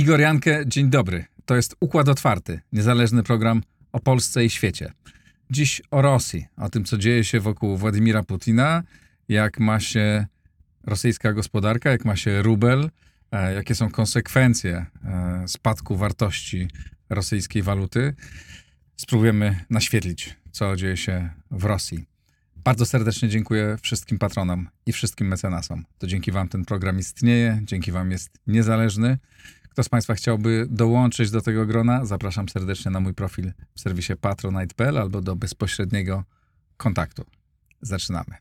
Igor Jankę, dzień dobry. To jest Układ Otwarty, niezależny program o Polsce i świecie. Dziś o Rosji, o tym, co dzieje się wokół Władimira Putina, jak ma się rosyjska gospodarka, jak ma się rubel, e, jakie są konsekwencje e, spadku wartości rosyjskiej waluty. Spróbujemy naświetlić, co dzieje się w Rosji. Bardzo serdecznie dziękuję wszystkim patronom i wszystkim mecenasom. To dzięki Wam ten program istnieje, dzięki Wam jest niezależny. Kto z Państwa chciałby dołączyć do tego grona, zapraszam serdecznie na mój profil w serwisie patronite.pl albo do bezpośredniego kontaktu. Zaczynamy.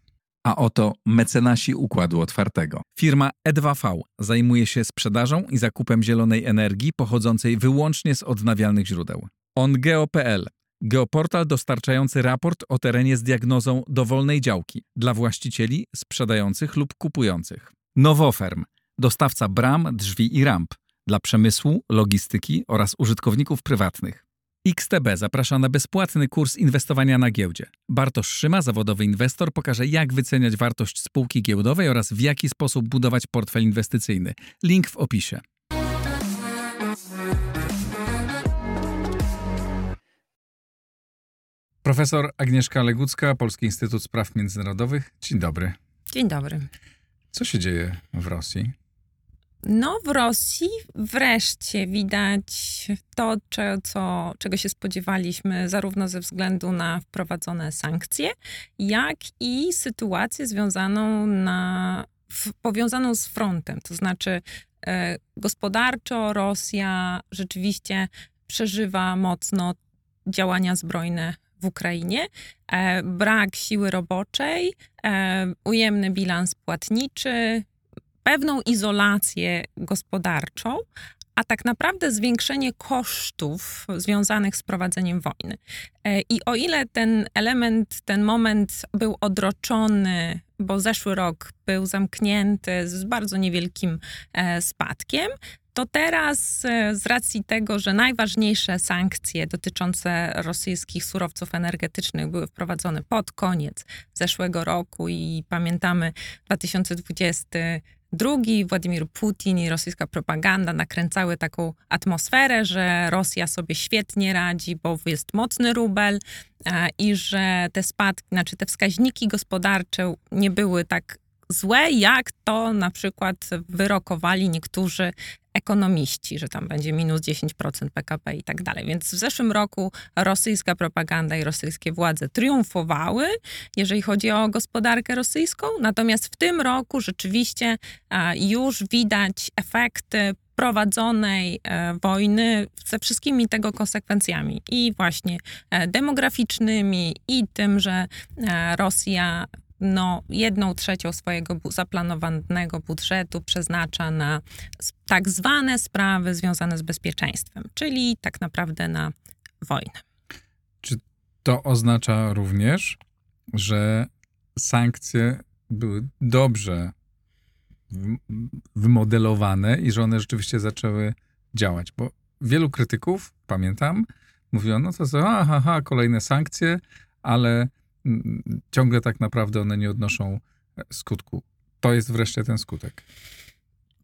A oto mecenasi Układu Otwartego. Firma E2V zajmuje się sprzedażą i zakupem zielonej energii pochodzącej wyłącznie z odnawialnych źródeł. OnGeo.pl Geoportal dostarczający raport o terenie z diagnozą dowolnej działki dla właścicieli, sprzedających lub kupujących. Nowoferm dostawca bram, drzwi i ramp dla przemysłu, logistyki oraz użytkowników prywatnych. XTB zaprasza na bezpłatny kurs inwestowania na giełdzie. Bartosz Szyma, zawodowy inwestor, pokaże jak wyceniać wartość spółki giełdowej oraz w jaki sposób budować portfel inwestycyjny. Link w opisie. Profesor Agnieszka Legucka, Polski Instytut Spraw Międzynarodowych. Dzień dobry. Dzień dobry. Co się dzieje w Rosji? No, w Rosji wreszcie widać to, co, czego się spodziewaliśmy, zarówno ze względu na wprowadzone sankcje, jak i sytuację związaną, na, w, powiązaną z frontem. To znaczy, e, gospodarczo Rosja rzeczywiście przeżywa mocno działania zbrojne w Ukrainie, e, brak siły roboczej, e, ujemny bilans płatniczy, pewną izolację gospodarczą, a tak naprawdę zwiększenie kosztów związanych z prowadzeniem wojny. E, I o ile ten element, ten moment był odroczony, bo zeszły rok był zamknięty z bardzo niewielkim e, spadkiem, to teraz e, z racji tego, że najważniejsze sankcje dotyczące rosyjskich surowców energetycznych były wprowadzone pod koniec zeszłego roku i pamiętamy 2020 Drugi, Władimir Putin i rosyjska propaganda nakręcały taką atmosferę, że Rosja sobie świetnie radzi, bo jest mocny rubel i że te spadki, znaczy te wskaźniki gospodarcze nie były tak złe, jak to na przykład wyrokowali niektórzy ekonomiści, że tam będzie minus 10% PKB i tak dalej. Więc w zeszłym roku rosyjska propaganda i rosyjskie władze triumfowały, jeżeli chodzi o gospodarkę rosyjską, natomiast w tym roku rzeczywiście już widać efekty prowadzonej e, wojny ze wszystkimi tego konsekwencjami i właśnie e, demograficznymi i tym, że e, Rosja no, jedną trzecią swojego zaplanowanego budżetu przeznacza na tak zwane sprawy związane z bezpieczeństwem, czyli tak naprawdę na wojnę. Czy to oznacza również, że sankcje były dobrze wymodelowane i że one rzeczywiście zaczęły działać? Bo wielu krytyków, pamiętam, mówiło, no to są, aha, aha, kolejne sankcje, ale ciągle tak naprawdę one nie odnoszą e, skutku. To jest wreszcie ten skutek.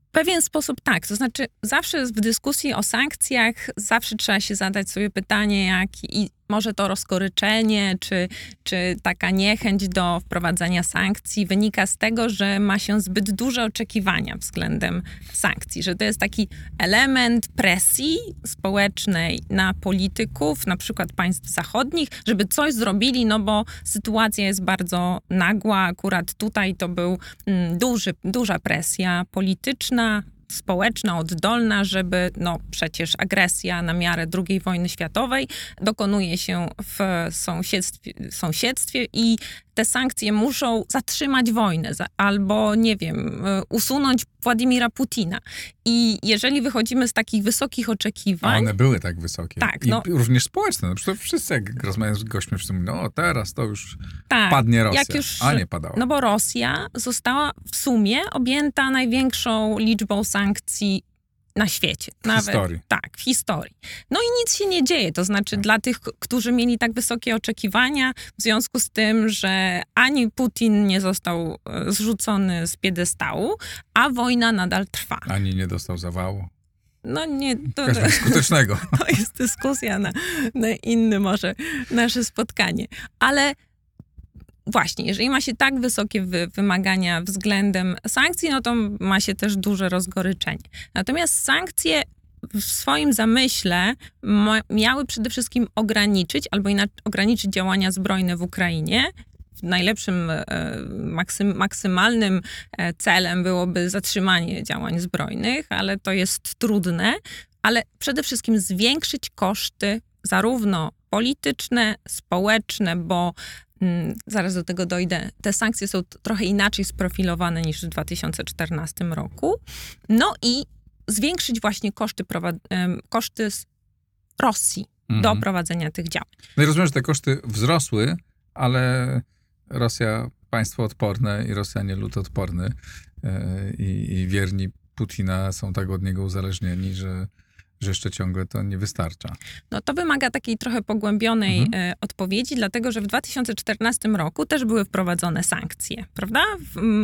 W pewien sposób tak. To znaczy, zawsze w dyskusji o sankcjach, zawsze trzeba się zadać sobie pytanie, jak i może to rozkoryczenie, czy, czy taka niechęć do wprowadzania sankcji wynika z tego, że ma się zbyt duże oczekiwania względem sankcji, że to jest taki element presji społecznej na polityków, na przykład państw zachodnich, żeby coś zrobili, no bo sytuacja jest bardzo nagła. Akurat tutaj to był mm, duży, duża presja polityczna, społeczna, oddolna, żeby, no przecież agresja na miarę II wojny światowej dokonuje się w sąsiedztwie, sąsiedztwie i te sankcje muszą zatrzymać wojnę albo, nie wiem, e, usunąć Władimira Putina. I jeżeli wychodzimy z takich wysokich oczekiwań... A one były tak wysokie. Tak. I no, również społeczne. Na przykład wszyscy, jak rozmawiają z gośćmi, wszyscy mówią, no teraz to już tak, padnie Rosja. Już, a nie padała. No bo Rosja została w sumie objęta największą liczbą sankcji na świecie. W nawet, historii. Tak, w historii. No i nic się nie dzieje. To znaczy, tak. dla tych, którzy mieli tak wysokie oczekiwania, w związku z tym, że ani Putin nie został e, zrzucony z piedestału, a wojna nadal trwa. Ani nie dostał zawału. no nie, to, skutecznego. to jest dyskusja na, na inne może nasze spotkanie. Ale właśnie, jeżeli ma się tak wysokie wy, wymagania względem sankcji, no to ma się też duże rozgoryczenie. Natomiast sankcje w swoim zamyśle miały przede wszystkim ograniczyć, albo inaczej ograniczyć działania zbrojne w Ukrainie. Najlepszym, e, maksym, maksymalnym e, celem byłoby zatrzymanie działań zbrojnych, ale to jest trudne. Ale przede wszystkim zwiększyć koszty, zarówno polityczne, społeczne, bo zaraz do tego dojdę. Te sankcje są trochę inaczej sprofilowane niż w 2014 roku. No i zwiększyć właśnie koszty, koszty Rosji mhm. do prowadzenia tych działań. No i rozumiem, że te koszty wzrosły, ale Rosja państwo odporne i Rosjanie lud odporny e, i, i wierni Putina są tak od niego uzależnieni, że że jeszcze ciągle to nie wystarcza? No to wymaga takiej trochę pogłębionej mhm. E, odpowiedzi, dlatego że w 2014 roku też były wprowadzone sankcje, prawda?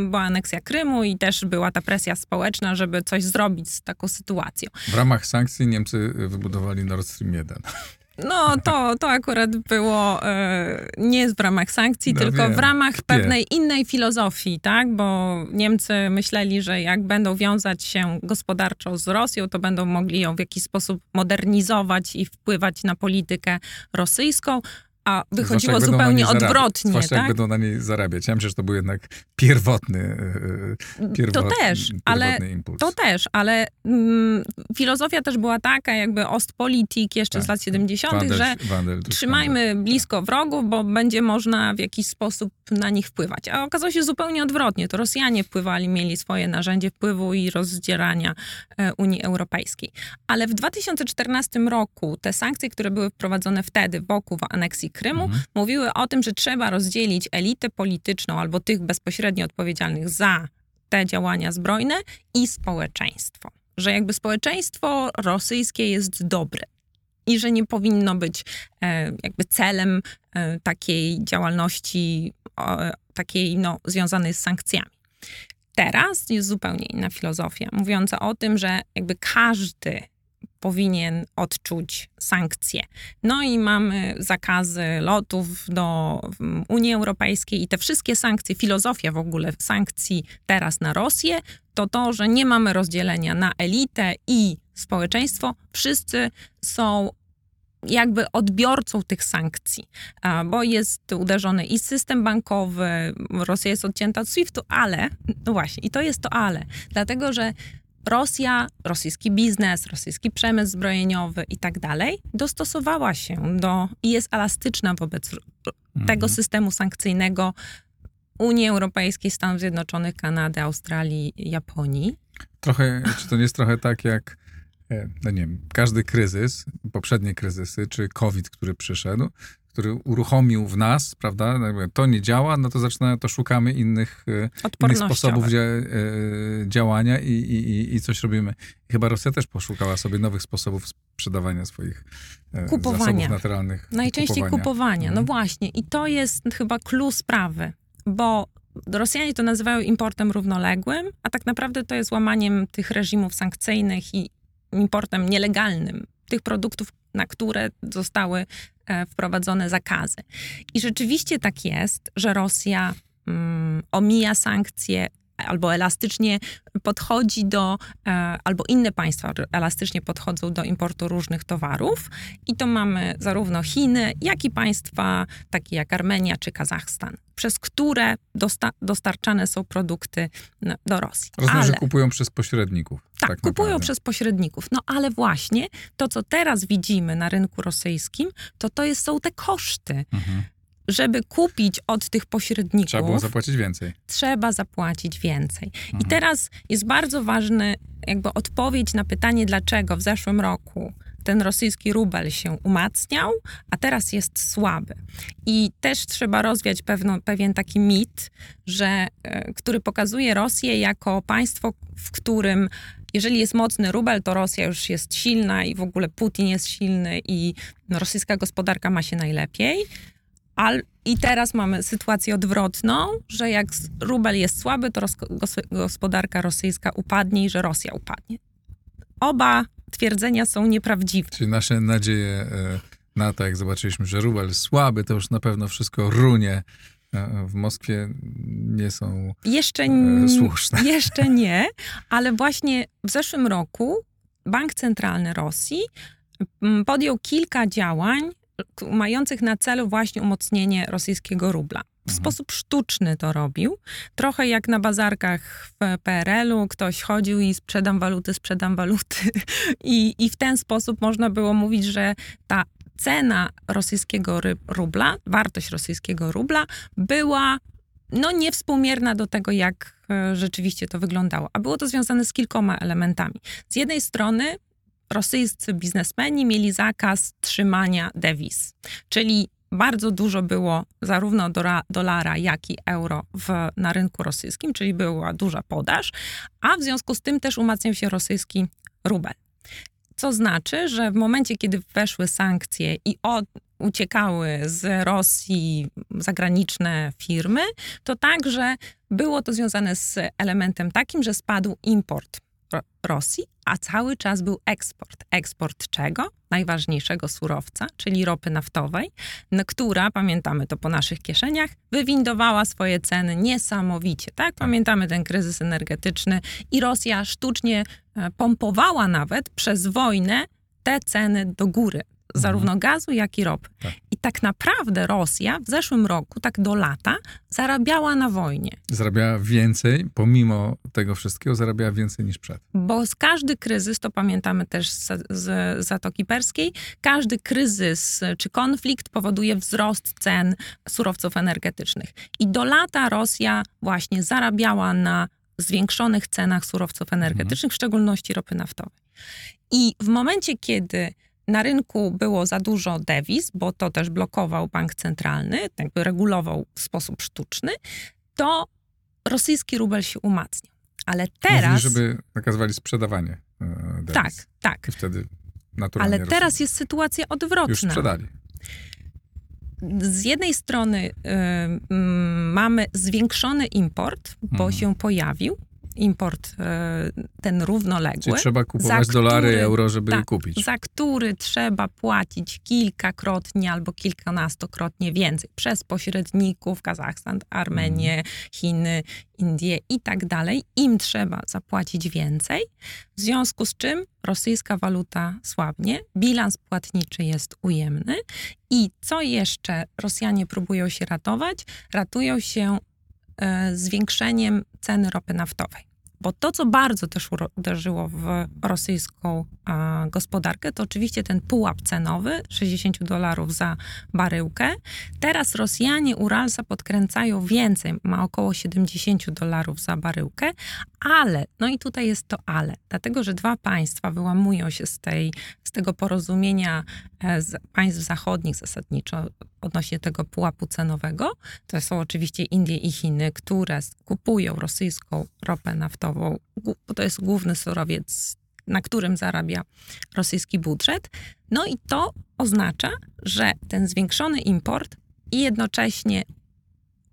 Była aneksja Krymu i też była ta presja społeczna, żeby coś zrobić z taką sytuacją. W ramach sankcji Niemcy wybudowali Nord Stream 1. No, to, to akurat było e, nie w ramach sankcji, no, tylko wiem, w ramach pewnej innej filozofii, tak? Bo Niemcy myśleli, że jak będą wiązać się gospodarczo z Rosją, to będą mogli ją w jakiś sposób modernizować i wpływać na politykę rosyjską a wychodziło zupełnie odwrotnie. Zwłaszcza tak? jak będą na niej zarabiać. Ja myślę, że to był jednak pierwotny, e, pierwotny to też, pierwotny ale, impuls. To też, ale mm, filozofia też była taka, jakby Ostpolitik jeszcze tak. z lat 70., Wandel, że Wandel, trzymajmy Wandel. blisko tak. wrogów, bo będzie można w jakiś sposób na nich wpływać. A okazało się zupełnie odwrotnie. To Rosjanie wpływali, mieli swoje narzędzie wpływu i rozdzierania e, Unii Europejskiej. Ale w 2014 roku te sankcje, które były wprowadzone wtedy wokół aneksji Krymu, mhm. mówiły o tym, że trzeba rozdzielić elitę polityczną albo tych bezpośrednio odpowiedzialnych za te działania zbrojne i społeczeństwo. Że jakby społeczeństwo rosyjskie jest dobre i że nie powinno być e, jakby celem e, takiej działalności, e, takiej no, związanej z sankcjami. Teraz jest zupełnie inna filozofia, mówiąca o tym, że jakby każdy powinien odczuć sankcje. No i mamy zakazy lotów do Unii Europejskiej i te wszystkie sankcje, filozofia w ogóle sankcji teraz na Rosję, to to, że nie mamy rozdzielenia na elitę i społeczeństwo. Wszyscy są jakby odbiorcą tych sankcji, bo jest uderzony i system bankowy, Rosja jest odcięta od SWIFT-u, ale, no właśnie, i to jest to ale, dlatego że Rosja, rosyjski biznes, rosyjski przemysł zbrojeniowy i tak dalej, dostosowała się do i jest elastyczna wobec mhm. tego systemu sankcyjnego Unii Europejskiej, Stanów Zjednoczonych, Kanady, Australii, Japonii. Trochę, czy to nie jest trochę tak jak, e, no nie wiem, każdy kryzys, poprzednie kryzysy, czy COVID, który przyszedł, który uruchomił w nas, prawda, to nie działa, no to zaczyna, to szukamy innych, e, innych sposobów dzia, e, działania i, i, i coś robimy. Chyba Rosja też poszukała sobie nowych sposobów sprzedawania swoich e, kupowania. zasobów naturalnych. Najczęściej kupowania. kupowania. No mhm. właśnie. I to jest chyba clue sprawy, bo Rosjanie to nazywają importem równoległym, a tak naprawdę to jest łamaniem tych reżimów sankcyjnych i importem nielegalnym tych produktów, na które zostały wprowadzone zakazy. I rzeczywiście tak jest, że Rosja mm, omija sankcje albo elastycznie podchodzi do, e, albo inne państwa elastycznie podchodzą do importu różnych towarów. I to mamy zarówno Chiny, jak i państwa takie jak Armenia czy Kazachstan, przez które dosta dostarczane są produkty do Rosji. Rozumiem, ale, że kupują przez pośredników. Tak, tak kupują naprawdę. przez pośredników. No ale właśnie to, co teraz widzimy na rynku rosyjskim, to to jest, są te koszty. Mhm żeby kupić od tych pośredników. Trzeba było zapłacić więcej. Trzeba zapłacić więcej. Mhm. I teraz jest bardzo ważny jakby odpowiedź na pytanie, dlaczego w zeszłym roku ten rosyjski rubel się umacniał, a teraz jest słaby. I też trzeba rozwiać pewną, pewien taki mit, że, e, który pokazuje Rosję jako państwo, w którym jeżeli jest mocny rubel, to Rosja już jest silna i w ogóle Putin jest silny i rosyjska gospodarka ma się najlepiej. Al, I teraz mamy sytuację odwrotną, że jak rubel jest słaby, to gospodarka rosyjska upadnie i że Rosja upadnie. Oba twierdzenia są nieprawdziwe. Czyli nasze nadzieje e, na to, jak zobaczyliśmy, że rubel słaby, to już na pewno wszystko runie e, w Moskwie, nie są Jeszcze, e, słuszne. jeszcze nie, ale właśnie w zeszłym roku Bank Centralny Rosji podjął kilka działań mających na celu właśnie umocnienie rosyjskiego rubla. W Mhm. sposób sztuczny to robił. Trochę jak na bazarkach w PRL-u, ktoś chodził i sprzedam waluty, sprzedam waluty. I, I w ten sposób można było mówić, że ta cena rosyjskiego rubla, wartość rosyjskiego rubla była no niewspółmierna do tego, jak e, rzeczywiście to wyglądało. A było to związane z kilkoma elementami. Z jednej strony rosyjscy biznesmeni mieli zakaz trzymania dewiz, czyli bardzo dużo było zarówno dolara, jak i euro w, na rynku rosyjskim, czyli była duża podaż, a w związku z tym też umacniał się rosyjski rubel. Co znaczy, że w momencie, kiedy weszły sankcje i od, uciekały z Rosji zagraniczne firmy, to także było to związane z elementem takim, że spadł import Rosji, a cały czas był eksport. Eksport czego? Najważniejszego surowca, czyli ropy naftowej, która, pamiętamy to po naszych kieszeniach, wywindowała swoje ceny niesamowicie. Tak? Pamiętamy ten kryzys energetyczny i Rosja sztucznie e, pompowała nawet przez wojnę te ceny do góry. Zarówno gazu, jak i ropy. Tak. Tak naprawdę Rosja w zeszłym roku, tak do lata, zarabiała na wojnie. Zarabiała więcej, pomimo tego wszystkiego, zarabiała więcej niż przed. Bo z każdy kryzys, to pamiętamy też z, z Zatoki Perskiej, każdy kryzys czy konflikt powoduje wzrost cen surowców energetycznych. I do lata Rosja właśnie zarabiała na zwiększonych cenach surowców energetycznych, w szczególności ropy naftowej. I w momencie, kiedy na rynku było za dużo dewiz, bo to też blokował bank centralny, jakby regulował w sposób sztuczny, to rosyjski rubel się umacniał. Ale teraz. Mówili, żeby nakazywali sprzedawanie e, dewiz. Tak, tak. I wtedy naturalnie Ale teraz jest sytuacja odwrotna. już sprzedali. Z jednej strony y, mm, mamy zwiększony import, bo Mhm. się pojawił import y, ten równoległy. Czyli trzeba kupować za dolary, który- euro, żeby je tak, kupić. za który trzeba płacić kilkakrotnie albo kilkunastokrotnie więcej przez pośredników, Kazachstan, Armenię, Mhm. Chiny, Indie i tak dalej. Im trzeba zapłacić więcej, w związku z czym rosyjska waluta słabnie, bilans płatniczy jest ujemny i co jeszcze Rosjanie próbują się ratować? Ratują się e, zwiększeniem ceny ropy naftowej. Bo to, co bardzo też uderzyło w rosyjską gospodarkę, to oczywiście ten pułap cenowy 60 dolarów za baryłkę. Teraz Rosjanie Uralsa podkręcają więcej, ma około 70 dolarów za baryłkę, ale, no i tutaj jest to ale, dlatego że dwa państwa wyłamują się z, tej, z tego porozumienia e, z państw zachodnich zasadniczo odnośnie tego pułapu cenowego. To są oczywiście Indie i Chiny, które kupują rosyjską ropę naftową, bo to jest główny surowiec, na którym zarabia rosyjski budżet. No i to oznacza, że ten zwiększony import i jednocześnie,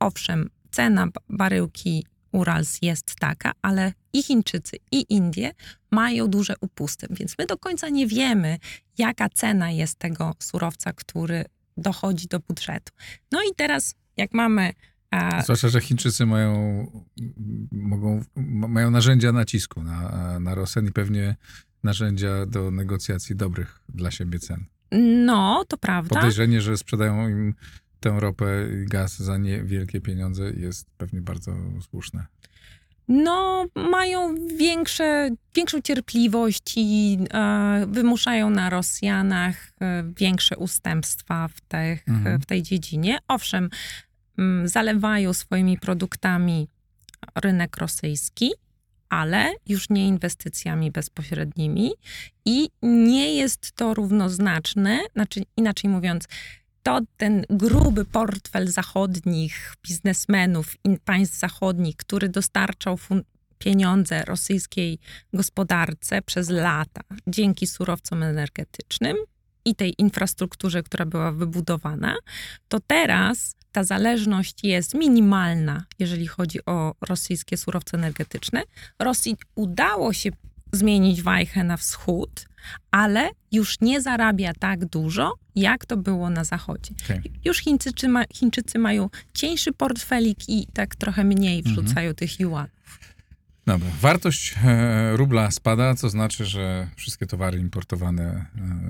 owszem, cena ba- baryłki Urals jest taka, ale i Chińczycy, i Indie mają duże upusty, więc my do końca nie wiemy, jaka cena jest tego surowca, który dochodzi do budżetu. No i teraz, jak mamy. A, Zwłaszcza, że Chińczycy mają, mogą, ma- mają narzędzia nacisku na, na Rosjan i pewnie narzędzia do negocjacji dobrych dla siebie cen. no, to prawda. Podejrzenie, że sprzedają im tę ropę i gaz za niewielkie pieniądze jest pewnie bardzo słuszne. No, mają większe, większą cierpliwość i e, wymuszają na Rosjanach e, większe ustępstwa w, tych, Mhm. w tej dziedzinie. Owszem, mm, zalewają swoimi produktami rynek rosyjski, ale już nie inwestycjami bezpośrednimi i nie jest to równoznaczne, znaczy inaczej mówiąc, to ten gruby portfel zachodnich biznesmenów i państw zachodnich, który dostarczał pieniądze rosyjskiej gospodarce przez lata dzięki surowcom energetycznym i tej infrastrukturze, która była wybudowana, to teraz ta zależność jest minimalna, jeżeli chodzi o rosyjskie surowce energetyczne. Rosji udało się zmienić wajchę na wschód, ale już nie zarabia tak dużo, jak to było na zachodzie. Okay. Już Chińczycy, ma, Chińczycy mają cieńszy portfelik i tak trochę mniej wrzucają tych yuan. Dobra. Wartość e, rubla spada, co znaczy, że wszystkie towary importowane e,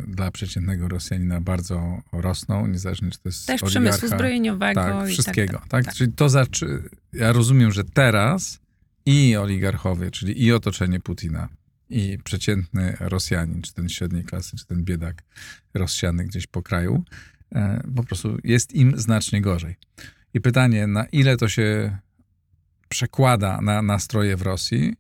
dla przeciętnego Rosjanina bardzo rosną, niezależnie czy to jest Też oligarcha, przemysłu zbrojeniowego. tak, i wszystkiego. tak, Tak, tak. Czyli to znaczy, ja rozumiem, że teraz i oligarchowie, czyli i otoczenie Putina, i przeciętny Rosjanin, czy ten średniej klasy, czy ten biedak rozsiany gdzieś po kraju, e, po prostu jest im znacznie gorzej. I pytanie, na ile to się przekłada na nastroje w Rosji,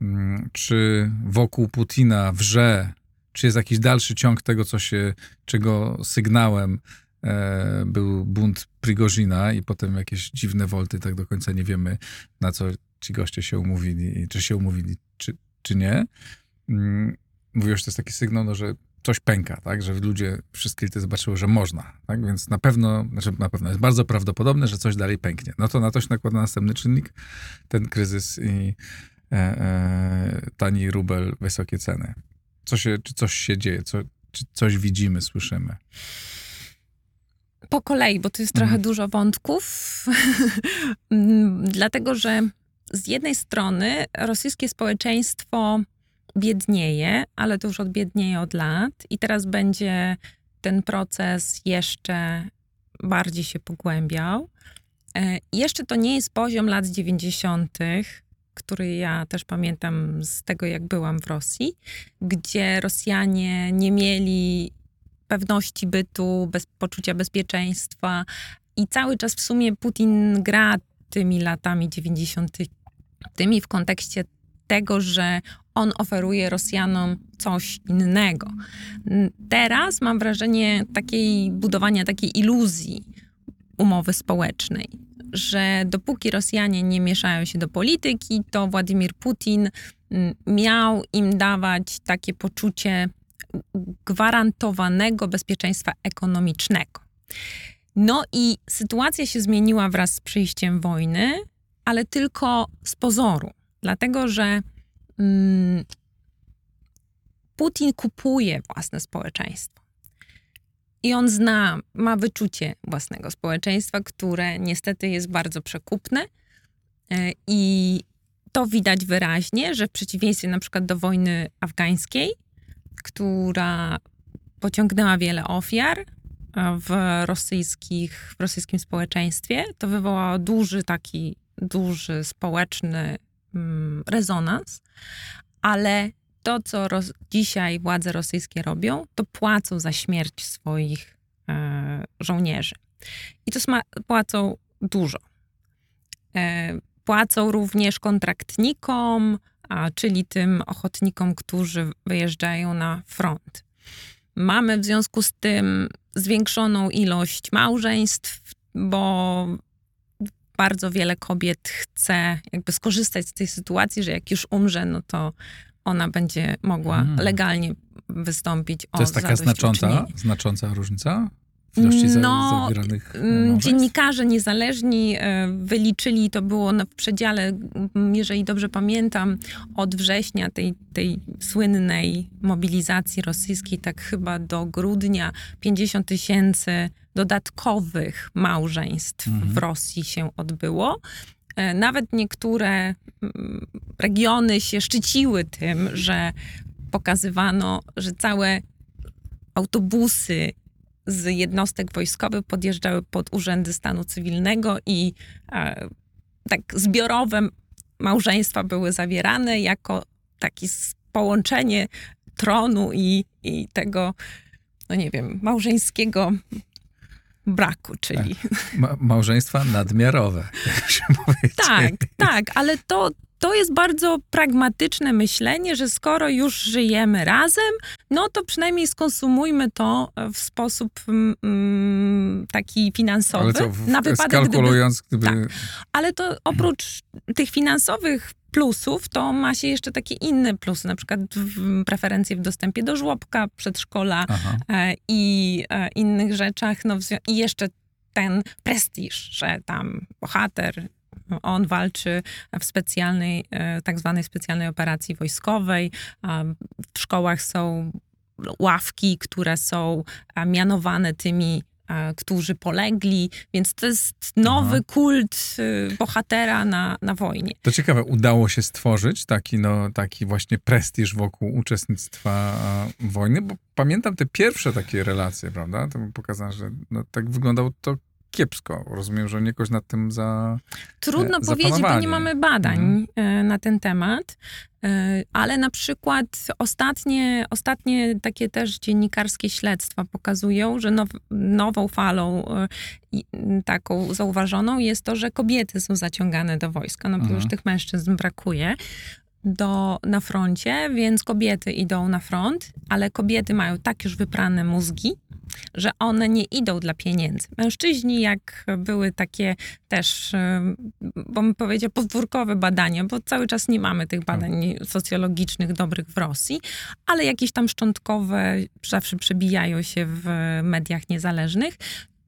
mm, czy wokół Putina wrze, czy jest jakiś dalszy ciąg tego, co się, czego sygnałem e, był bunt Prigozina i potem jakieś dziwne wolty, tak do końca nie wiemy, na co ci goście się umówili, czy się umówili, czy, nie. Mm, Mówię, że to jest taki sygnał, no, że coś pęka, tak? Że ludzie, wszystkie elity zobaczyły, że można, tak? Więc na pewno, znaczy na pewno jest bardzo prawdopodobne, że coś dalej pęknie. No to na to się nakłada następny czynnik, ten kryzys i e, e, tani rubel, wysokie ceny. Co się, czy coś się dzieje, co, czy coś widzimy, słyszymy? Po kolei, bo to jest trochę Mhm. dużo wątków. Mm, Dlatego, że z jednej strony rosyjskie społeczeństwo biednieje, ale to już odbiednieje od lat i teraz będzie ten proces jeszcze bardziej się pogłębiał. E, Jeszcze to nie jest poziom lat 90., który ja też pamiętam z tego, jak byłam w Rosji, gdzie Rosjanie nie mieli pewności bytu, bez poczucia bezpieczeństwa i cały czas w sumie Putin gra tymi latami 90. w kontekście tego, że on oferuje Rosjanom coś innego. Teraz mam wrażenie takiej budowania takiej iluzji umowy społecznej, że dopóki Rosjanie nie mieszają się do polityki, to Władimir Putin miał im dawać takie poczucie gwarantowanego bezpieczeństwa ekonomicznego. No i sytuacja się zmieniła wraz z przyjściem wojny, ale tylko z pozoru, dlatego że mm, Putin kupuje własne społeczeństwo. I on zna, ma wyczucie własnego społeczeństwa, które niestety jest bardzo przekupne. E, I to widać wyraźnie, że w przeciwieństwie na przykład do wojny afgańskiej, która pociągnęła wiele ofiar e, w, rosyjskich, w rosyjskim społeczeństwie, to wywołało duży taki, duży społeczny mm, rezonans, ale to, co roz, dzisiaj władze rosyjskie robią, to płacą za śmierć swoich e, żołnierzy. I to sma- płacą dużo. E, płacą również kontraktnikom, a, czyli tym ochotnikom, którzy wyjeżdżają na front. Mamy w związku z tym zwiększoną ilość małżeństw, bo bardzo wiele kobiet chce jakby skorzystać z tej sytuacji, że jak już umrze, no to ona będzie mogła Mm. legalnie wystąpić o To jest taka znacząca, znacząca różnica ilości No, zawieranych Mm? Dziennikarze niezależni e, wyliczyli, to było na- w przedziale, m, jeżeli dobrze pamiętam, od września tej, tej słynnej mobilizacji rosyjskiej, tak chyba do grudnia, 50 tysięcy dodatkowych małżeństw Mhm. w Rosji się odbyło. E, Nawet niektóre mm, regiony się szczyciły tym, że pokazywano, że całe autobusy z jednostek wojskowych podjeżdżały pod urzędy stanu cywilnego i e, tak zbiorowe małżeństwa były zawierane jako takie połączenie tronu i, i tego, no nie wiem, małżeńskiego braku, czyli Ma, małżeństwa nadmiarowe, jak się powiedzieć. tak, tak, ale to, to jest bardzo pragmatyczne myślenie, że skoro już żyjemy razem, no to przynajmniej skonsumujmy to w sposób mm, taki finansowy. Ale co, w, na wypadek, gdyby skalkulując, gdyby... tak. Ale to oprócz tych finansowych plusów, to ma się jeszcze takie inne plusy, na przykład preferencje w dostępie do żłobka, przedszkola e, i e, innych rzeczach. No, I jeszcze ten prestiż, że tam bohater On walczy w specjalnej, e, tak zwanej specjalnej operacji wojskowej. W szkołach są ławki, które są mianowane tymi którzy polegli, więc to jest nowy Aha. kult bohatera na, na wojnie. To ciekawe, udało się stworzyć taki, no, taki właśnie prestiż wokół uczestnictwa wojny, bo pamiętam te pierwsze takie relacje, prawda? To pokazano, że no, tak wyglądało to kiepsko. Rozumiem, że nie jakoś nad tym za. Trudno e, powiedzieć, bo nie mamy badań mhm. na ten temat. E, ale na przykład ostatnie, ostatnie takie też dziennikarskie śledztwa pokazują, że now, nową falą taką zauważoną jest to, że kobiety są zaciągane do wojska, no bo mhm. już tych mężczyzn brakuje do, na froncie, więc kobiety idą na front, ale kobiety mają tak już wyprane mózgi, że one nie idą dla pieniędzy. Mężczyźni, jak były takie też, bym powiedział, podwórkowe badania, bo cały czas nie mamy tych badań socjologicznych dobrych w Rosji, ale jakieś tam szczątkowe zawsze przebijają się w mediach niezależnych,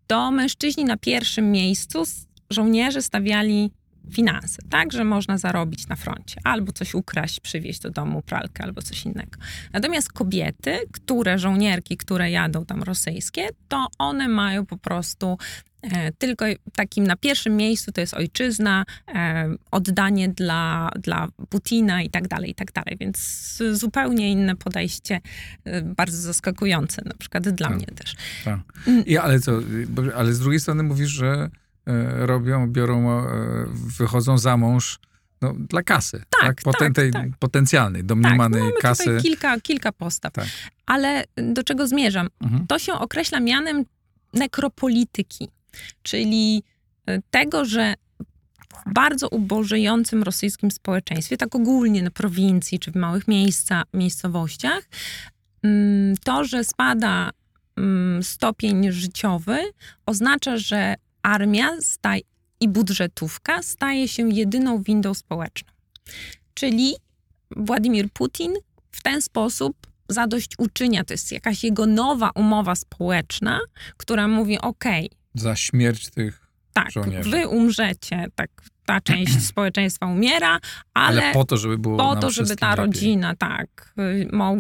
to mężczyźni na pierwszym miejscu żołnierze stawiali finanse, tak, że można zarobić na froncie, albo coś ukraść, przywieźć do domu pralkę, albo coś innego. Natomiast kobiety, które, żołnierki, które jadą tam rosyjskie, to one mają po prostu e, tylko takim na pierwszym miejscu to jest ojczyzna, e, oddanie dla, dla Putina i tak dalej, i tak dalej. Więc zupełnie inne podejście, e, bardzo zaskakujące na przykład dla tak, mnie też. Tak. I, ale co, ale z drugiej strony mówisz, że robią, biorą, e, wychodzą za mąż no, dla kasy. Tak, tak? Poten tak, tak. Potencjalnej, domniemanej tak, mamy kasy. Tutaj kilka, kilka postaw. Tak. Ale do czego zmierzam? Mhm. To się określa mianem nekropolityki, czyli e, tego, że w bardzo ubożejącym rosyjskim społeczeństwie, tak ogólnie na prowincji czy w małych miejsca, miejscowościach, mm, to, że spada mm, stopień życiowy, oznacza, że armia staj, i budżetówka staje się jedyną windą społeczną. Czyli Władimir Putin w ten sposób zadość uczynia, to jest jakaś jego nowa umowa społeczna, która mówi: OK. Za śmierć tych tak, żołnierzy. wy umrzecie, tak ta część społeczeństwa umiera, ale, ale, po to, żeby było Po to, żeby ta rodzina, lepiej. tak,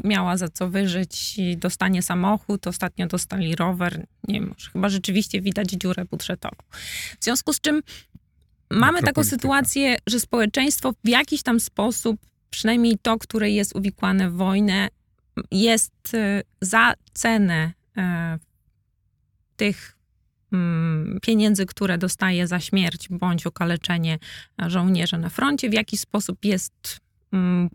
miała za co wyżyć i dostanie samochód. Ostatnio dostali rower. Nie wiem, chyba rzeczywiście widać dziurę budżetową. W związku z czym mamy taką sytuację, że społeczeństwo w jakiś tam sposób, przynajmniej to, które jest uwikłane w wojnę, jest y, za cenę e, tych pieniędzy, które dostaje za śmierć bądź okaleczenie żołnierza na froncie, w jaki sposób jest mm,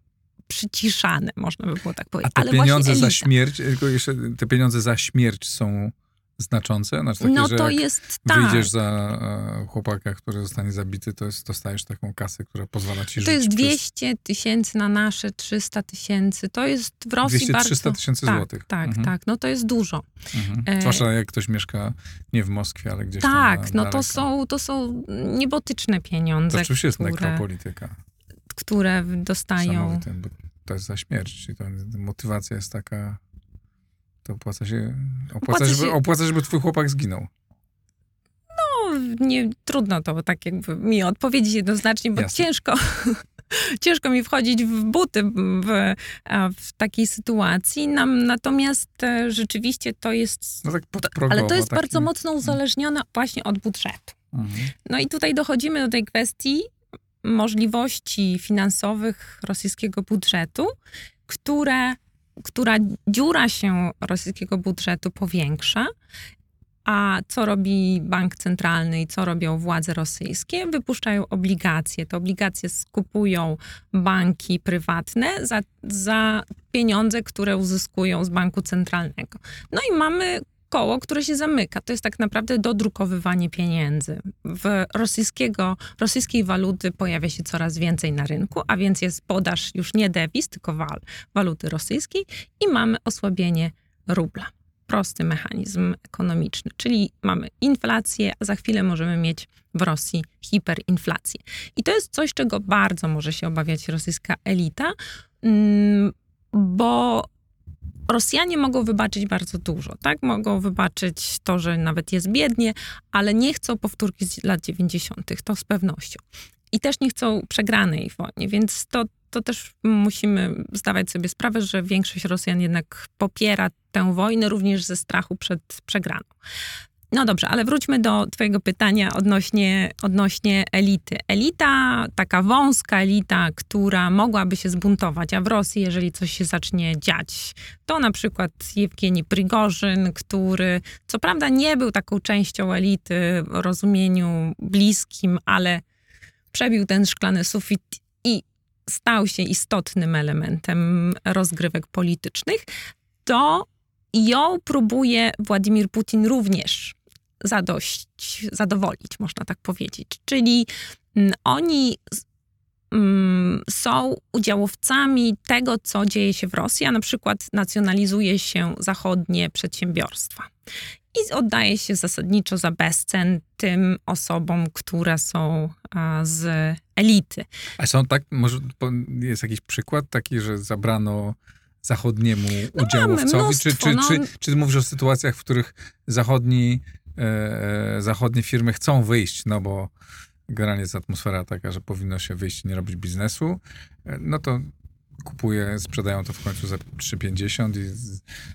przyciszane, można by było tak powiedzieć. A te Ale pieniądze za śmierć, tylko jeszcze te pieniądze za śmierć są znaczące? Znaczy takie, no to jest tak. wyjdziesz za e, chłopaka, który zostanie zabity, to jest, dostajesz taką kasę, która pozwala ci to żyć. To jest 200 przez... tysięcy na nasze 300 tysięcy. To jest w Rosji 200, bardzo... 300 tysięcy tak, złotych. Tak, mhm. tak. No to jest dużo. Mhm. E... Zwłaszcza jak ktoś mieszka nie w Moskwie, ale gdzieś tak, tam Tak, no to są, to są niebotyczne pieniądze. To oczywiście jest nekropolityka. Które dostają... To jest za śmierć, to motywacja jest taka to opłaca się, opłaca, opłaca żeby, opłaca, żeby twój chłopak zginął. No, nie, trudno to tak jakby mi odpowiedzieć jednoznacznie, bo Jasne. ciężko, ciężko mi wchodzić w buty w, w takiej sytuacji. Nam, natomiast e, rzeczywiście to jest. No tak ale to jest taki... bardzo mocno uzależnione właśnie od budżetu. Mhm. No i tutaj dochodzimy do tej kwestii możliwości finansowych rosyjskiego budżetu, które która dziura się rosyjskiego budżetu powiększa, a co robi bank centralny i co robią władze rosyjskie? Wypuszczają obligacje. Te obligacje skupują banki prywatne za, za pieniądze, które uzyskują z banku centralnego. No i mamy koło, które się zamyka. To jest tak naprawdę dodrukowywanie pieniędzy. W rosyjskiego, rosyjskiej waluty pojawia się coraz więcej na rynku, a więc jest podaż już nie dewiz, tylko wal, waluty rosyjskiej i mamy osłabienie rubla. Prosty mechanizm ekonomiczny, czyli mamy inflację, a za chwilę możemy mieć w Rosji hiperinflację. I to jest coś, czego bardzo może się obawiać rosyjska elita, mm, bo Rosjanie mogą wybaczyć bardzo dużo, tak? Mogą wybaczyć to, że nawet jest biednie, ale nie chcą powtórki z lat 90., to z pewnością. I też nie chcą przegranej wojny, więc to, to też musimy zdawać sobie sprawę, że większość Rosjan jednak popiera tę wojnę również ze strachu przed przegraną. No dobrze, ale wróćmy do Twojego pytania odnośnie, odnośnie elity. Elita, taka wąska elita, która mogłaby się zbuntować, a w Rosji, jeżeli coś się zacznie dziać, to na przykład Jewgeni Prigorzyn, który co prawda nie był taką częścią elity w rozumieniu bliskim, ale przebił ten szklany sufit i stał się istotnym elementem rozgrywek politycznych, to ją próbuje Władimir Putin również zadość, zadowolić, można tak powiedzieć. Czyli mm, oni mm, są udziałowcami tego, co dzieje się w Rosji, a na przykład nacjonalizuje się zachodnie przedsiębiorstwa. I oddaje się zasadniczo za bezcen tym osobom, które są z elity. A są tak, może jest jakiś przykład taki, że zabrano zachodniemu no udziałowcowi? Czy, czy, no... czy, czy, czy mówisz o sytuacjach, w których zachodni zachodnie firmy chcą wyjść, no bo generalnie jest atmosfera taka, że powinno się wyjść i nie robić biznesu, e, no to kupuje, sprzedają to w końcu za 3,50 i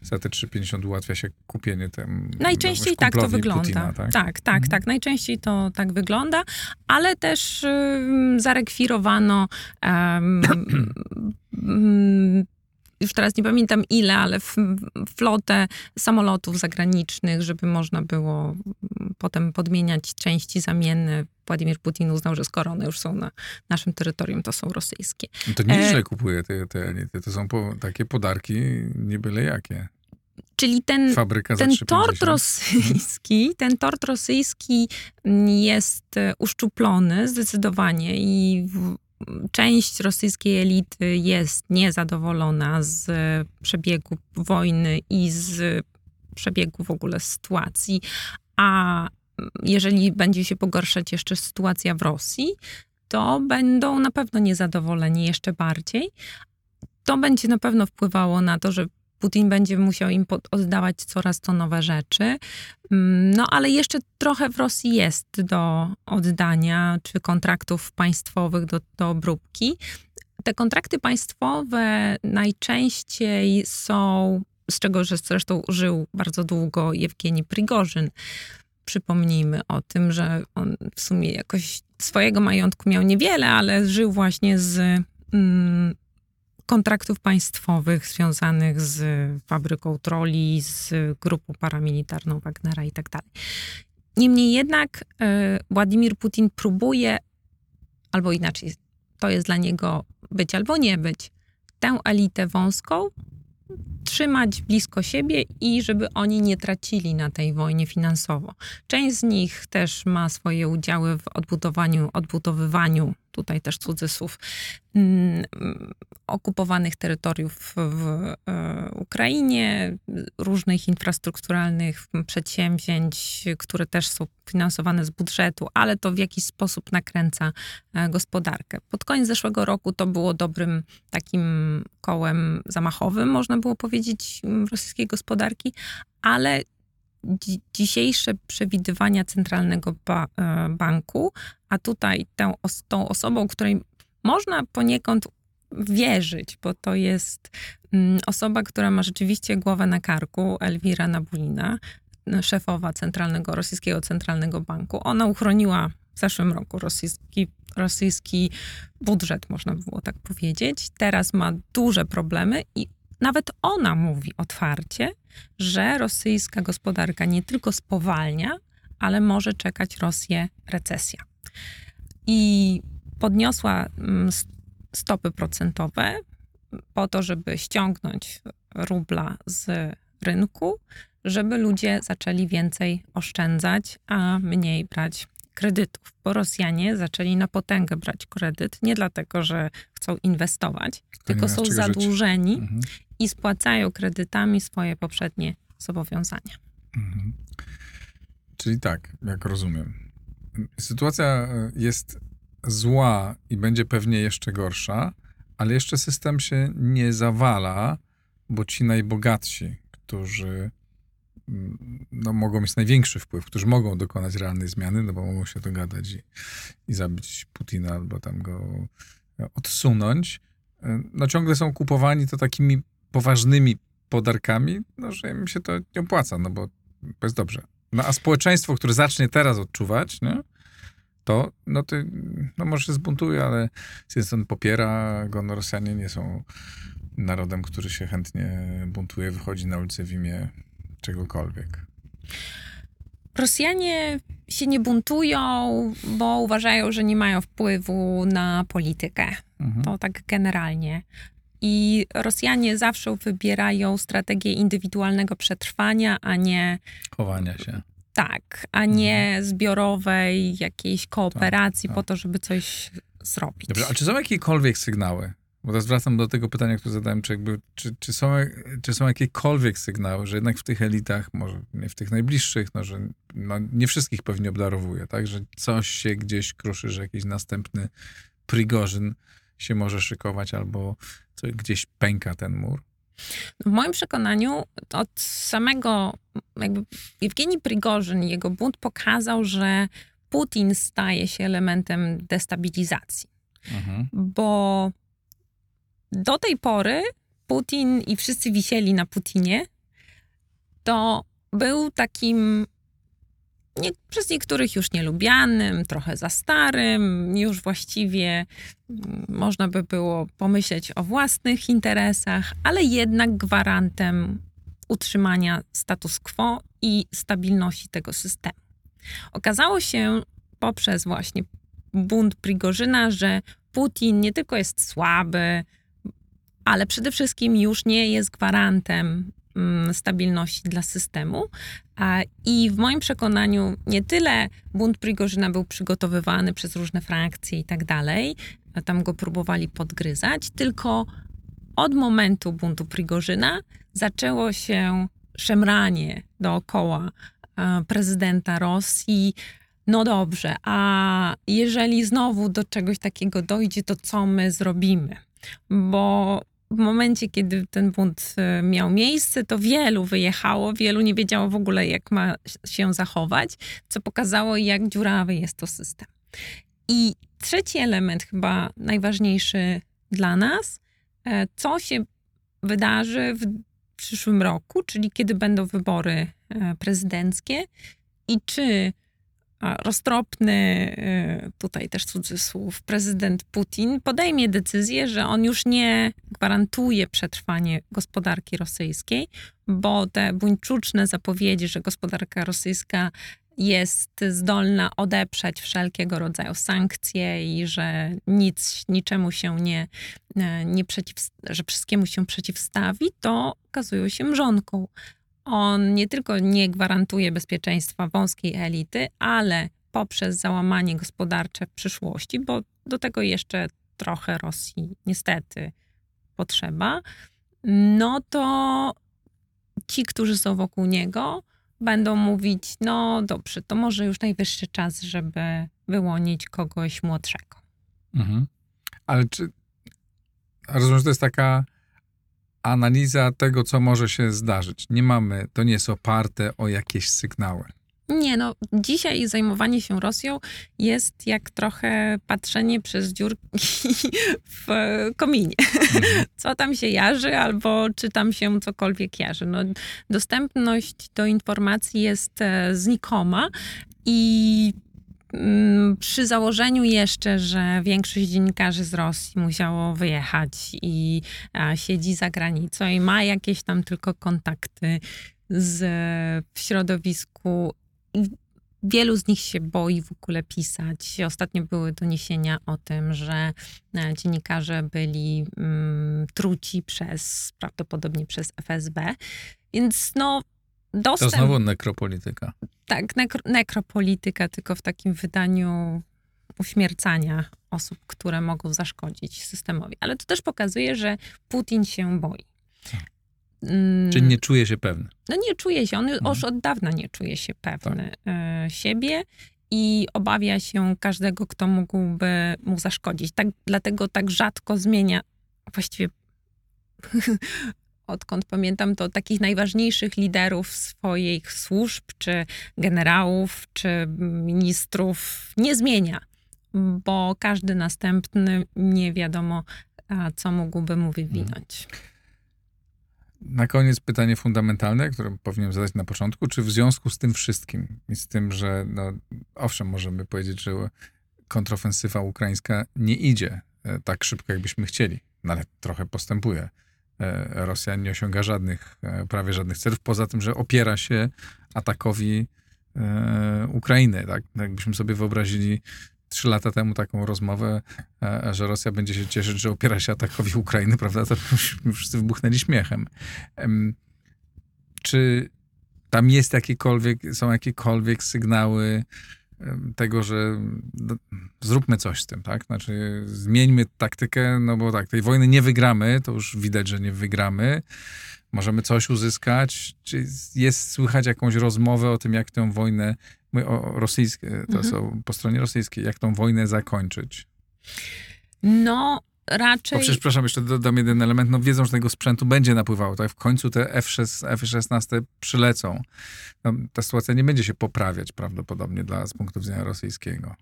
za te 3,50 ułatwia się kupienie tym. Najczęściej tak to wygląda. Putina, tak, tak, tak, mhm. tak. Najczęściej to tak wygląda, ale też zarekwirowano y, już teraz nie pamiętam ile, ale flotę samolotów zagranicznych, żeby można było potem podmieniać części zamienne. Władimir Putin uznał, że skoro one już są na naszym terytorium, to są rosyjskie. No to nieźle e... kupuje te, te. To są po, takie podarki nie byle jakie. Czyli ten, ten tort rosyjski, ten tort rosyjski jest uszczuplony zdecydowanie i w, część rosyjskiej elity jest niezadowolona z przebiegu wojny i z przebiegu w ogóle sytuacji, a jeżeli będzie się pogarszać jeszcze sytuacja w Rosji, to będą na pewno niezadowoleni jeszcze bardziej. To będzie na pewno wpływało na to, że Putin będzie musiał im oddawać coraz to nowe rzeczy. Mm, no ale jeszcze trochę w Rosji jest do oddania, czy kontraktów państwowych do, do obróbki. Te kontrakty państwowe najczęściej są, z czego zresztą żył bardzo długo Jewgeni Prigorzyn. Przypomnijmy o tym, że on w sumie jakoś swojego majątku miał niewiele, ale żył właśnie z mm, kontraktów państwowych związanych z fabryką troli, z grupą paramilitarną Wagnera i tak dalej. Niemniej jednak e, Władimir Putin próbuje, albo inaczej, to jest dla niego być albo nie być, tę elitę wąską trzymać blisko siebie i żeby oni nie tracili na tej wojnie finansowo. Część z nich też ma swoje udziały w odbudowaniu, odbudowywaniu tutaj też cudzysłów, mm, okupowanych terytoriów w e, Ukrainie, różnych infrastrukturalnych przedsięwzięć, które też są finansowane z budżetu, ale to w jakiś sposób nakręca e, gospodarkę. Pod koniec zeszłego roku to było dobrym takim kołem zamachowym, można było powiedzieć, rosyjskiej gospodarki, ale dzisiejsze przewidywania Centralnego ba e, Banku, a tutaj tę, tą osobą, której można poniekąd wierzyć, bo to jest mm, osoba, która ma rzeczywiście głowę na karku, Elwira Nabulina, szefowa Centralnego, Rosyjskiego Centralnego Banku. Ona uchroniła w zeszłym roku rosyjski, rosyjski budżet, można by było tak powiedzieć. Teraz ma duże problemy i nawet ona mówi otwarcie, że rosyjska gospodarka nie tylko spowalnia, ale może czekać Rosję recesja. I podniosła mm, stopy procentowe po to, żeby ściągnąć rubla z rynku, żeby ludzie zaczęli więcej oszczędzać, a mniej brać kredytów, bo Rosjanie zaczęli na potęgę brać kredyt nie dlatego, że chcą inwestować, tylko są zadłużeni mhm. I spłacają kredytami swoje poprzednie zobowiązania. Mhm. Czyli tak, jak rozumiem. Sytuacja e, jest zła i będzie pewnie jeszcze gorsza, ale jeszcze system się nie zawala, bo ci najbogatsi, którzy mm, no, mogą mieć największy wpływ, którzy mogą dokonać realnej zmiany, no bo mogą się dogadać i, i zabić Putina albo tam go odsunąć, no ciągle są kupowani to takimi poważnymi podarkami, no że im się to nie opłaca, no bo jest dobrze. No a społeczeństwo, które zacznie teraz odczuwać, nie? to, no to no może się zbuntuje, ale z jednej strony popiera go, no Rosjanie nie są narodem, który się chętnie buntuje, wychodzi na ulicę w imię czegokolwiek. Rosjanie się nie buntują, bo uważają, że nie mają wpływu na politykę. Mhm. To tak generalnie. I Rosjanie zawsze wybierają strategię indywidualnego przetrwania, a nie. Chowania się. Tak, a nie mhm. zbiorowej jakiejś kooperacji tak, tak. po to, żeby coś zrobić. Dobrze, a czy są jakiekolwiek sygnały? Bo teraz wracam do tego pytania, które zadałem, czy, jakby, czy, czy, są, czy są jakiekolwiek sygnały, że jednak w tych elitach, może nie w tych najbliższych, no, że no, nie wszystkich pewnie obdarowuje, tak? Że coś się gdzieś kruszy, że jakiś następny Prigorzyn się może szykować albo gdzieś pęka ten mur? W moim przekonaniu od samego jakby Jewgeni Prigorzyn i jego bunt pokazał, że Putin staje się elementem destabilizacji. Mhm. Bo do tej pory Putin i wszyscy wisieli na Putinie, to był takim nie, przez niektórych już nielubianym, trochę za starym, już właściwie mm, można by było pomyśleć o własnych interesach, ale jednak gwarantem utrzymania status quo i stabilności tego systemu. Okazało się poprzez właśnie bunt Prigorzyna, że Putin nie tylko jest słaby, ale przede wszystkim już nie jest gwarantem stabilności dla systemu. I w moim przekonaniu nie tyle bunt Prigorzyna był przygotowywany przez różne frakcje i tak dalej, tam go próbowali podgryzać, tylko od momentu buntu Prigorzyna zaczęło się szemranie dookoła prezydenta Rosji. No dobrze, a jeżeli znowu do czegoś takiego dojdzie, to co my zrobimy? Bo w momencie, kiedy ten bunt e, miał miejsce, to wielu wyjechało, wielu nie wiedziało w ogóle, jak ma się zachować, co pokazało, jak dziurawy jest to system. I trzeci element, chyba najważniejszy dla nas, e, co się wydarzy w przyszłym roku, czyli kiedy będą wybory e, prezydenckie i czy roztropny, y, tutaj też cudzysłów, prezydent Putin podejmie decyzję, że on już nie gwarantuje przetrwanie gospodarki rosyjskiej, bo te buńczuczne zapowiedzi, że gospodarka rosyjska jest zdolna odeprzeć wszelkiego rodzaju sankcje i że nic, niczemu się nie, e, nie przeciw, że wszystkiemu się przeciwstawi, to okazują się mrzonką on nie tylko nie gwarantuje bezpieczeństwa wąskiej elity, ale poprzez załamanie gospodarcze w przyszłości, bo do tego jeszcze trochę Rosji niestety potrzeba, no to ci, którzy są wokół niego, będą mówić: No dobrze, to może już najwyższy czas, żeby wyłonić kogoś młodszego. Mhm. Ale czy. Rozumiem, że to jest taka analiza tego, co może się zdarzyć. Nie mamy, to nie jest oparte o jakieś sygnały. Nie, no dzisiaj zajmowanie się Rosją jest jak trochę patrzenie przez dziurki w kominie. Mhm. Co tam się jarzy, albo czy tam się cokolwiek jarzy. No, dostępność do informacji jest e, znikoma i przy założeniu jeszcze, że większość dziennikarzy z Rosji musiało wyjechać i siedzi za granicą i ma jakieś tam tylko kontakty z, w środowisku. Wielu z nich się boi w ogóle pisać. Ostatnio były doniesienia o tym, że e, dziennikarze byli mm, truci przez, prawdopodobnie przez FSB. Więc no, dostęp... To znowu nekropolityka. Tak, nekro, nekropolityka, tylko w takim wydaniu uśmiercania osób, które mogą zaszkodzić systemowi. Ale to też pokazuje, że Putin się boi. Mm. Czyli nie czuje się pewny. No nie czuje się, on mhm. już od dawna nie czuje się pewny tak. E, siebie i obawia się każdego, kto mógłby mu zaszkodzić. Tak, dlatego tak rzadko zmienia, właściwie odkąd pamiętam, to takich najważniejszych liderów swoich służb, czy generałów, czy ministrów nie zmienia, bo każdy następny nie wiadomo, co mógłby mu wywinąć. Na koniec pytanie fundamentalne, które powinienem zadać na początku. Czy w związku z tym wszystkim i z tym, że no, owszem, możemy powiedzieć, że kontrofensywa ukraińska nie idzie e, tak szybko, jakbyśmy chcieli, no, ale trochę postępuje. E, Rosja nie osiąga żadnych, e, prawie żadnych celów, poza tym, że opiera się atakowi Ukrainy. Tak? Jakbyśmy sobie wyobrazili trzy lata temu taką rozmowę, że Rosja będzie się cieszyć, że opiera się atakowi Ukrainy, prawda, to wszyscy wybuchnęli śmiechem. Czy tam jest jakiekolwiek, są jakiekolwiek sygnały tego, że zróbmy coś z tym, tak? Znaczy zmieńmy taktykę, no bo tak, tej wojny nie wygramy, to już widać, że nie wygramy. Możemy coś uzyskać. Czy jest słychać jakąś rozmowę o tym, jak tę wojnę, my o rosyjskie, to mhm. są po stronie rosyjskiej, jak tą wojnę zakończyć? No, raczej... Bo przecież, przepraszam, jeszcze dodam jeden element, no wiedzą, że tego sprzętu będzie napływało, tak? W końcu te F-16 przylecą. No, ta sytuacja nie będzie się poprawiać prawdopodobnie dla, z punktu widzenia rosyjskiego.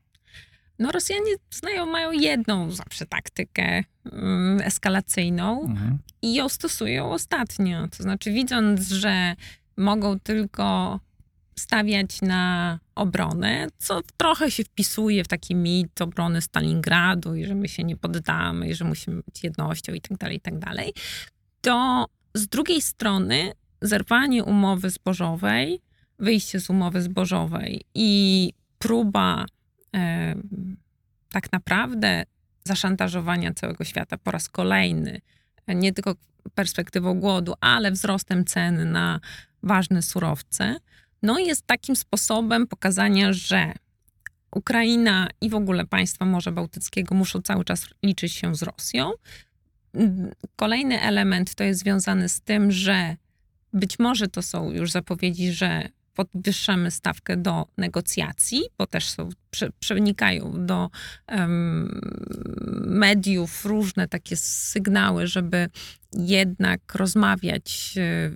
No Rosjanie znają, mają jedną zawsze taktykę um, eskalacyjną mhm. i ją stosują ostatnio. To znaczy widząc, że mogą tylko stawiać na obronę, co trochę się wpisuje w taki mit obrony Stalingradu i że my się nie poddamy i że musimy być jednością i tak dalej, i tak dalej, to z drugiej strony zerwanie umowy zbożowej, wyjście z umowy zbożowej i próba e, tak naprawdę zaszantażowania całego świata po raz kolejny, nie tylko perspektywą głodu, ale wzrostem cen na ważne surowce, no jest takim sposobem pokazania, że Ukraina i w ogóle państwa Morza Bałtyckiego muszą cały czas liczyć się z Rosją. Kolejny element to jest związany z tym, że być może to są już zapowiedzi, że podwyższamy stawkę do negocjacji, bo też są, przenikają do um, mediów różne takie sygnały, żeby jednak rozmawiać, e,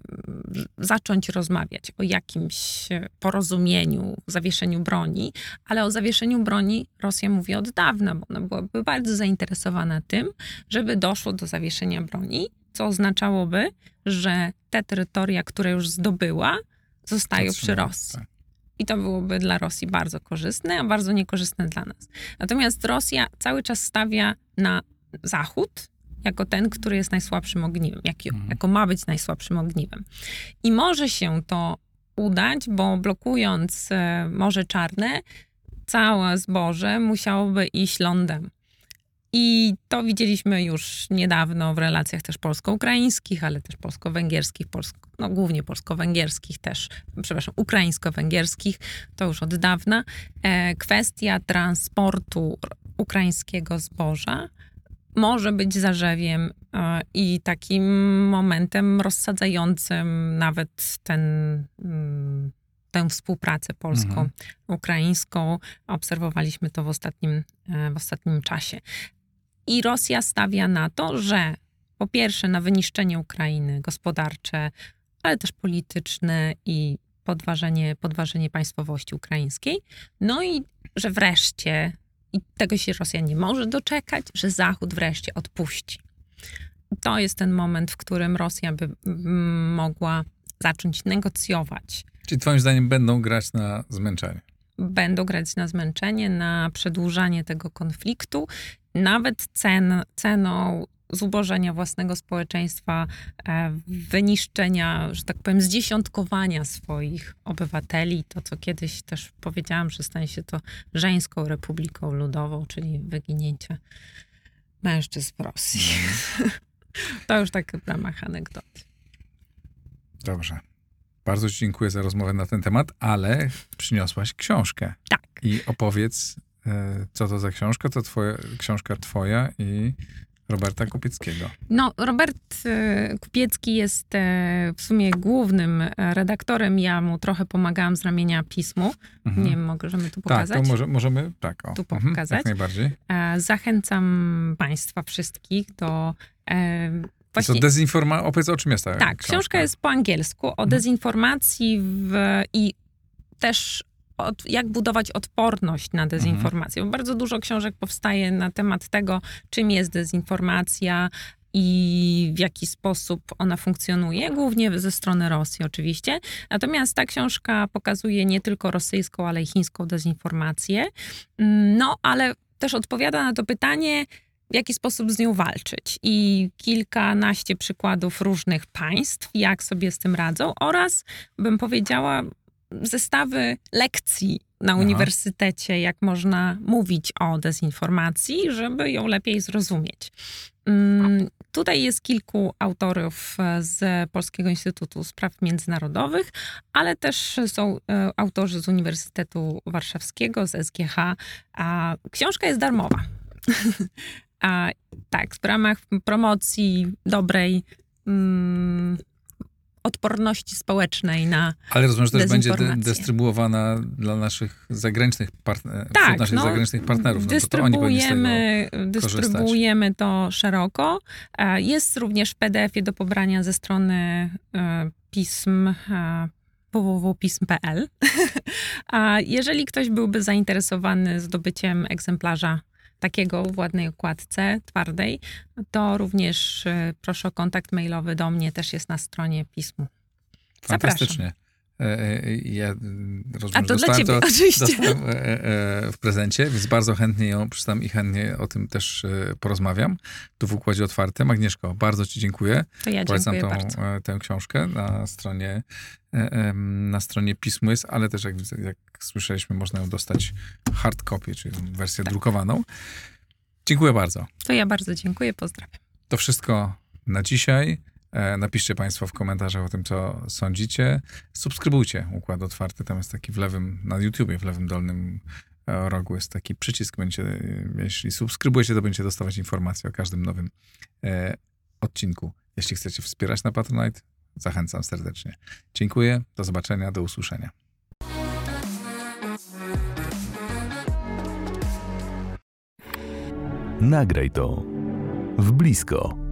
zacząć rozmawiać o jakimś porozumieniu, zawieszeniu broni, ale o zawieszeniu broni Rosja mówi od dawna, bo ona byłaby bardzo zainteresowana tym, żeby doszło do zawieszenia broni, co oznaczałoby, że te terytoria, które już zdobyła, zostają przy Rosji. Tak. I to byłoby dla Rosji bardzo korzystne, a bardzo niekorzystne dla nas. Natomiast Rosja cały czas stawia na Zachód jako ten, który jest najsłabszym ogniwem, jak, mhm. jako ma być najsłabszym ogniwem. I może się to udać, bo blokując e, Morze Czarne, całe zboże musiałoby iść lądem. I to widzieliśmy już niedawno w relacjach też polsko-ukraińskich, ale też polsko-węgierskich, polsko, no głównie polsko-węgierskich też, przepraszam, ukraińsko-węgierskich, to już od dawna. E, kwestia transportu ukraińskiego zboża może być zarzewiem e, i takim momentem rozsadzającym nawet ten. Mm, tę współpracę polsko-ukraińską. Obserwowaliśmy to w ostatnim, e, w ostatnim czasie. I Rosja stawia na to, że po pierwsze na wyniszczenie Ukrainy gospodarcze, ale też polityczne i podważenie, podważenie państwowości ukraińskiej. No i że wreszcie, i tego się Rosja nie może doczekać, że Zachód wreszcie odpuści. To jest ten moment, w którym Rosja by mogła zacząć negocjować. Czyli Twoim zdaniem będą grać na zmęczenie? Będą grać na zmęczenie, na przedłużanie tego konfliktu nawet cen, ceną zubożenia własnego społeczeństwa, e, wyniszczenia, że tak powiem, zdziesiątkowania swoich obywateli. To, co kiedyś też powiedziałam, że stanie się to żeńską republiką ludową, czyli wyginięcie mężczyzn w Rosji. To już tak w ramach anegdoty. Dobrze. Bardzo Ci dziękuję za rozmowę na ten temat, ale przyniosłaś książkę. Tak. I opowiedz co to za książka? To twoja, książka twoja i Roberta Kupieckiego. No, Robert e, Kupiecki jest e, w sumie głównym redaktorem. Ja mu trochę pomagałam z ramienia pismu. Mhm. Nie wiem, możemy tu pokazać? Tak, to może, możemy, tak. O. Tu mhm, pokazać. jak najbardziej. Zachęcam Państwa wszystkich do Właśnie... To dezinforma... Opowiedz o czym jest ta Tak, książka, książka jest po angielsku o mhm. dezinformacji w... i też od, jak budować odporność na dezinformację. Mhm. Bardzo dużo książek powstaje na temat tego, czym jest dezinformacja, i w jaki sposób ona funkcjonuje, głównie ze strony Rosji oczywiście. Natomiast ta książka pokazuje nie tylko rosyjską, ale i chińską dezinformację. No, ale też odpowiada na to pytanie, w jaki sposób z nią walczyć. I kilkanaście przykładów różnych państw, jak sobie z tym radzą, oraz bym powiedziała, zestawy lekcji na Aha. uniwersytecie, jak można mówić o dezinformacji, żeby ją lepiej zrozumieć. Mm, tutaj jest kilku autorów z Polskiego Instytutu Spraw Międzynarodowych, ale też są e, autorzy z Uniwersytetu Warszawskiego, z SGH. A książka jest darmowa. A tak, w ramach promocji dobrej. Mm, odporności społecznej na Ale rozumiem, że też będzie dystrybuowana dla naszych zagranicznych, partner, tak, naszych no, zagranicznych partnerów. Dystrybuujemy, no to dystrybuujemy to szeroko. E, jest również w PDF-ie do pobrania ze strony e, pism e, www.pism.pl. A jeżeli ktoś byłby zainteresowany zdobyciem egzemplarza takiego w ładnej okładce, twardej, to również y, proszę o kontakt mailowy do mnie, też jest na stronie pismu. Fantastycznie. E, e, ja mm, rozumiem, A to dla ciebie, to, oczywiście. Dostałem e, w prezencie, więc bardzo chętnie ją przeczytam i chętnie o tym też porozmawiam. Tu w Układzie Otwartym. Agnieszko, bardzo ci dziękuję. To ja Polecam tą, bardzo. tę książkę na stronie, na stronie Pismu jest, ale też jak, jak słyszeliśmy, można ją dostać hard copy, czyli wersję tak. drukowaną. Dziękuję bardzo. To ja bardzo dziękuję, pozdrawiam. To wszystko na dzisiaj. E, napiszcie Państwo w komentarzach o tym, co sądzicie. Subskrybujcie Układ Otwarty. Tam jest taki w lewym, na YouTubie, w lewym dolnym e, rogu jest taki przycisk. Będzie, jeśli subskrybujecie, to będziecie dostawać informacje o każdym nowym e, odcinku. Jeśli chcecie wspierać na Patronite, zachęcam serdecznie. Dziękuję, do zobaczenia, do usłyszenia. Nagraj to w blisko.